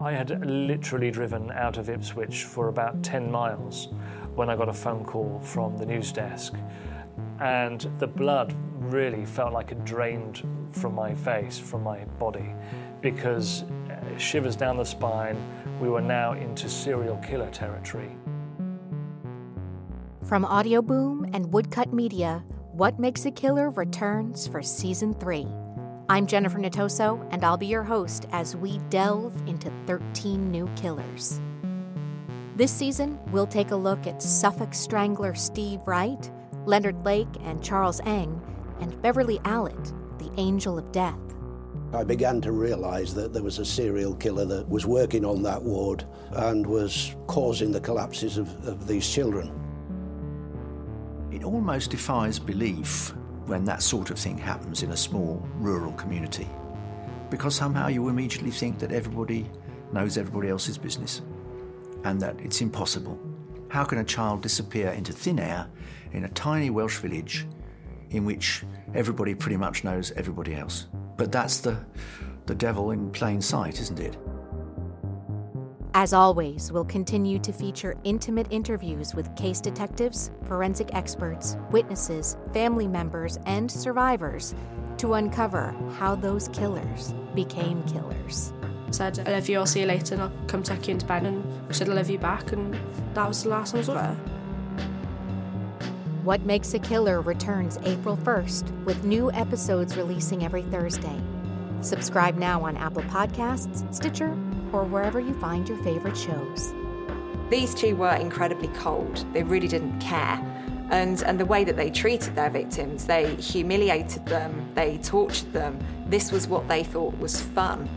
I had literally driven out of Ipswich for about 10 miles when I got a phone call from the news desk. And the blood really felt like it drained from my face, from my body, because uh, shivers down the spine, we were now into serial killer territory. From Audioboom and Woodcut Media, What Makes a Killer returns for season three. I'm Jennifer Nittoso, and I'll be your host as we delve into 13 new killers. This season, we'll take a look at Suffolk Strangler Steve Wright, Leonard Lake and Charles Ng, and Beverly Allitt, the Angel of Death. I began to realise that there was a serial killer that was working on that ward and was causing the collapses of, of these children. It almost defies belief when that sort of thing happens in a small rural community. Because somehow you immediately think that everybody knows everybody else's business and that it's impossible. How can a child disappear into thin air in a tiny Welsh village in which everybody pretty much knows everybody else? But that's the, the devil in plain sight, isn't it? As always, we'll continue to feature intimate interviews with case detectives, forensic experts, witnesses, family members, and survivors to uncover how those killers became killers. Said, I love you, I'll see you later, and I'll come tuck you into bed. And said, I love you back, and that was the last I was with her. What Makes a Killer returns April 1st, with new episodes releasing every Thursday. Subscribe now on Apple Podcasts, Stitcher, or wherever you find your favorite shows. These two were incredibly cold. They really didn't care. And, and the way that they treated their victims, they humiliated them, they tortured them. This was what they thought was fun.